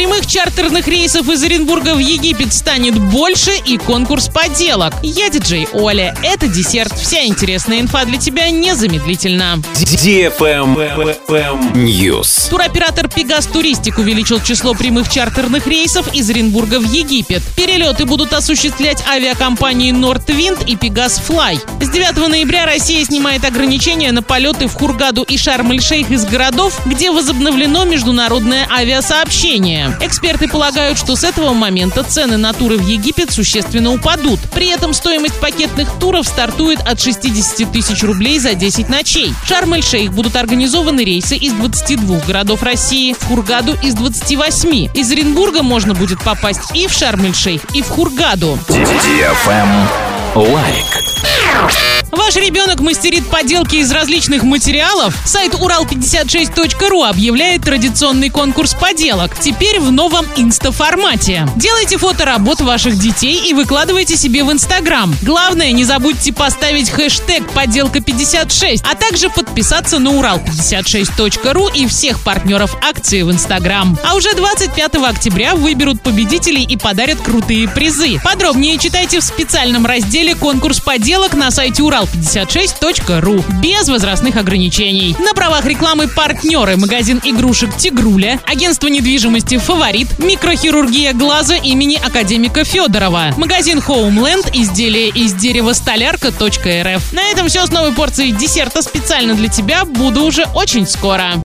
Прямых чартерных рейсов из Оренбурга в Египет станет больше и конкурс поделок. Я диджей Оля. Это десерт. Вся интересная инфа для тебя незамедлительно. News. Туроператор Пегас Туристик увеличил число прямых чартерных рейсов из Оренбурга в Египет. Перелеты будут осуществлять авиакомпании Nordwind и Пегас Fly. С 9 ноября Россия снимает ограничения на полеты в Хургаду и Шарм-эль-Шейх из городов, где возобновлено международное авиасообщение. Эксперты полагают, что с этого момента цены на туры в Египет существенно упадут. При этом стоимость пакетных туров стартует от 60 тысяч рублей за 10 ночей. В Шарм-эль-Шейх будут организованы рейсы из 22 городов России, в Хургаду из 28. Из Оренбурга можно будет попасть и в Шарм-эль-Шейх, и в Хургаду. Лайк. Ваш ребенок мастерит поделки из различных материалов? Сайт урал56.ру объявляет традиционный конкурс поделок. Теперь в новом инста-формате. Делайте фото работ ваших детей и выкладывайте себе в Инстаграм. Главное, не забудьте поставить хэштег «Поделка56», а также подписаться на урал56.ру и всех партнеров акции в Инстаграм. А уже 25 октября выберут победителей и подарят крутые призы. Подробнее читайте в специальном разделе «Конкурс поделок» на сайте урал56.ру без возрастных ограничений. На правах рекламы партнеры магазин игрушек «Тигруля», агентство недвижимости «Фаворит», микрохирургия глаза имени академика Федорова, магазин Homeland, изделия из дерева столярка.рф. На этом все с новой порцией десерта специально для тебя. Буду уже очень скоро.